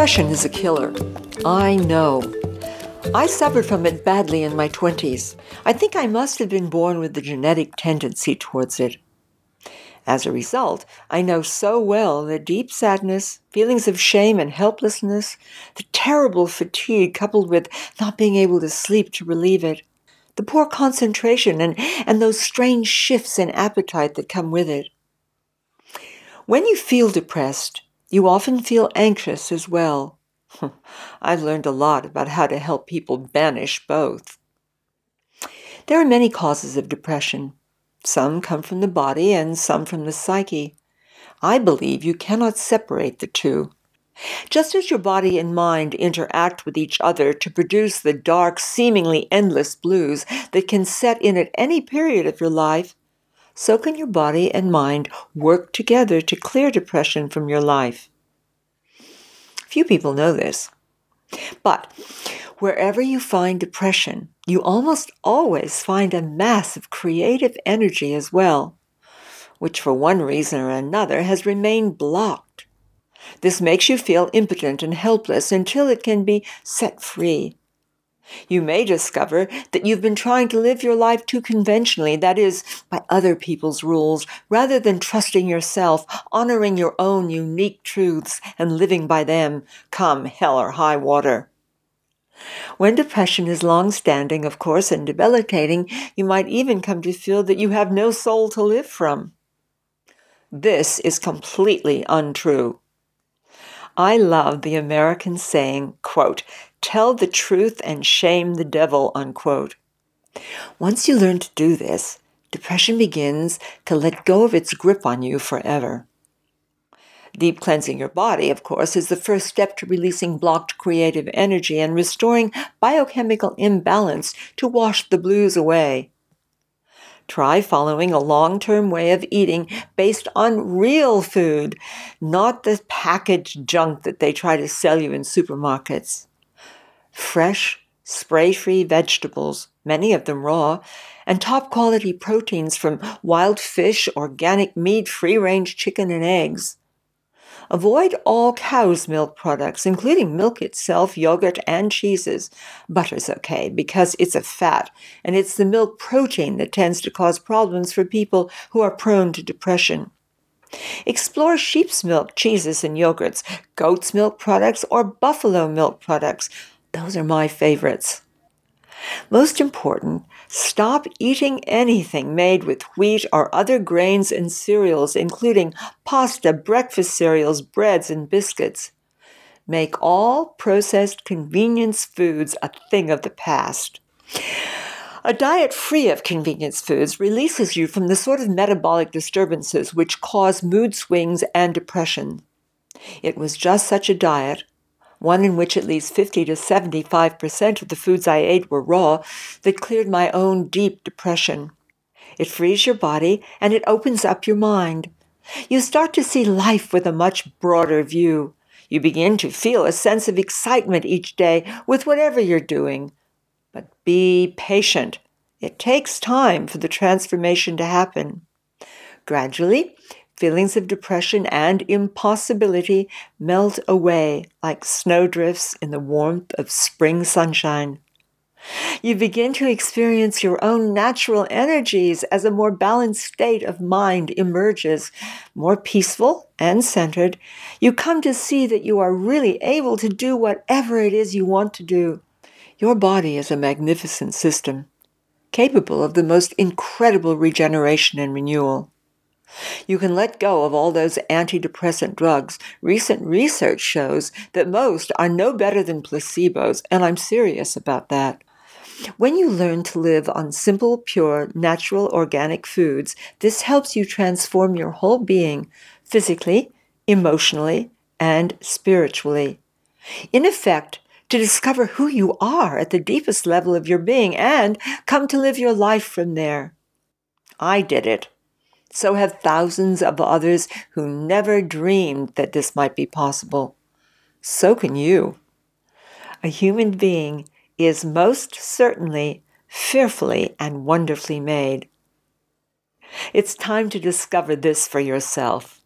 Depression is a killer. I know. I suffered from it badly in my 20s. I think I must have been born with the genetic tendency towards it. As a result, I know so well the deep sadness, feelings of shame and helplessness, the terrible fatigue coupled with not being able to sleep to relieve it, the poor concentration and, and those strange shifts in appetite that come with it. When you feel depressed, you often feel anxious as well. I've learned a lot about how to help people banish both. There are many causes of depression. Some come from the body and some from the psyche. I believe you cannot separate the two. Just as your body and mind interact with each other to produce the dark, seemingly endless blues that can set in at any period of your life, so can your body and mind work together to clear depression from your life. Few people know this. But wherever you find depression, you almost always find a mass of creative energy as well, which for one reason or another has remained blocked. This makes you feel impotent and helpless until it can be set free. You may discover that you've been trying to live your life too conventionally, that is, by other people's rules, rather than trusting yourself, honoring your own unique truths, and living by them, come hell or high water. When depression is long standing, of course, and debilitating, you might even come to feel that you have no soul to live from. This is completely untrue. I love the American saying, quote, tell the truth and shame the devil, unquote. Once you learn to do this, depression begins to let go of its grip on you forever. Deep cleansing your body, of course, is the first step to releasing blocked creative energy and restoring biochemical imbalance to wash the blues away. Try following a long term way of eating based on real food, not the packaged junk that they try to sell you in supermarkets. Fresh, spray free vegetables, many of them raw, and top quality proteins from wild fish, organic meat, free range chicken, and eggs. Avoid all cow's milk products, including milk itself, yogurt, and cheeses. Butter's okay because it's a fat, and it's the milk protein that tends to cause problems for people who are prone to depression. Explore sheep's milk cheeses and yogurts, goat's milk products, or buffalo milk products. Those are my favorites. Most important, stop eating anything made with wheat or other grains and cereals, including pasta, breakfast cereals, breads, and biscuits. Make all processed convenience foods a thing of the past. A diet free of convenience foods releases you from the sort of metabolic disturbances which cause mood swings and depression. It was just such a diet one in which at least 50 to 75% of the foods I ate were raw, that cleared my own deep depression. It frees your body and it opens up your mind. You start to see life with a much broader view. You begin to feel a sense of excitement each day with whatever you're doing. But be patient. It takes time for the transformation to happen. Gradually, feelings of depression and impossibility melt away like snowdrifts in the warmth of spring sunshine. You begin to experience your own natural energies as a more balanced state of mind emerges, more peaceful and centered. You come to see that you are really able to do whatever it is you want to do. Your body is a magnificent system, capable of the most incredible regeneration and renewal. You can let go of all those antidepressant drugs. Recent research shows that most are no better than placebos, and I'm serious about that. When you learn to live on simple, pure, natural, organic foods, this helps you transform your whole being physically, emotionally, and spiritually. In effect, to discover who you are at the deepest level of your being and come to live your life from there. I did it. So have thousands of others who never dreamed that this might be possible. So can you. A human being is most certainly fearfully and wonderfully made. It's time to discover this for yourself.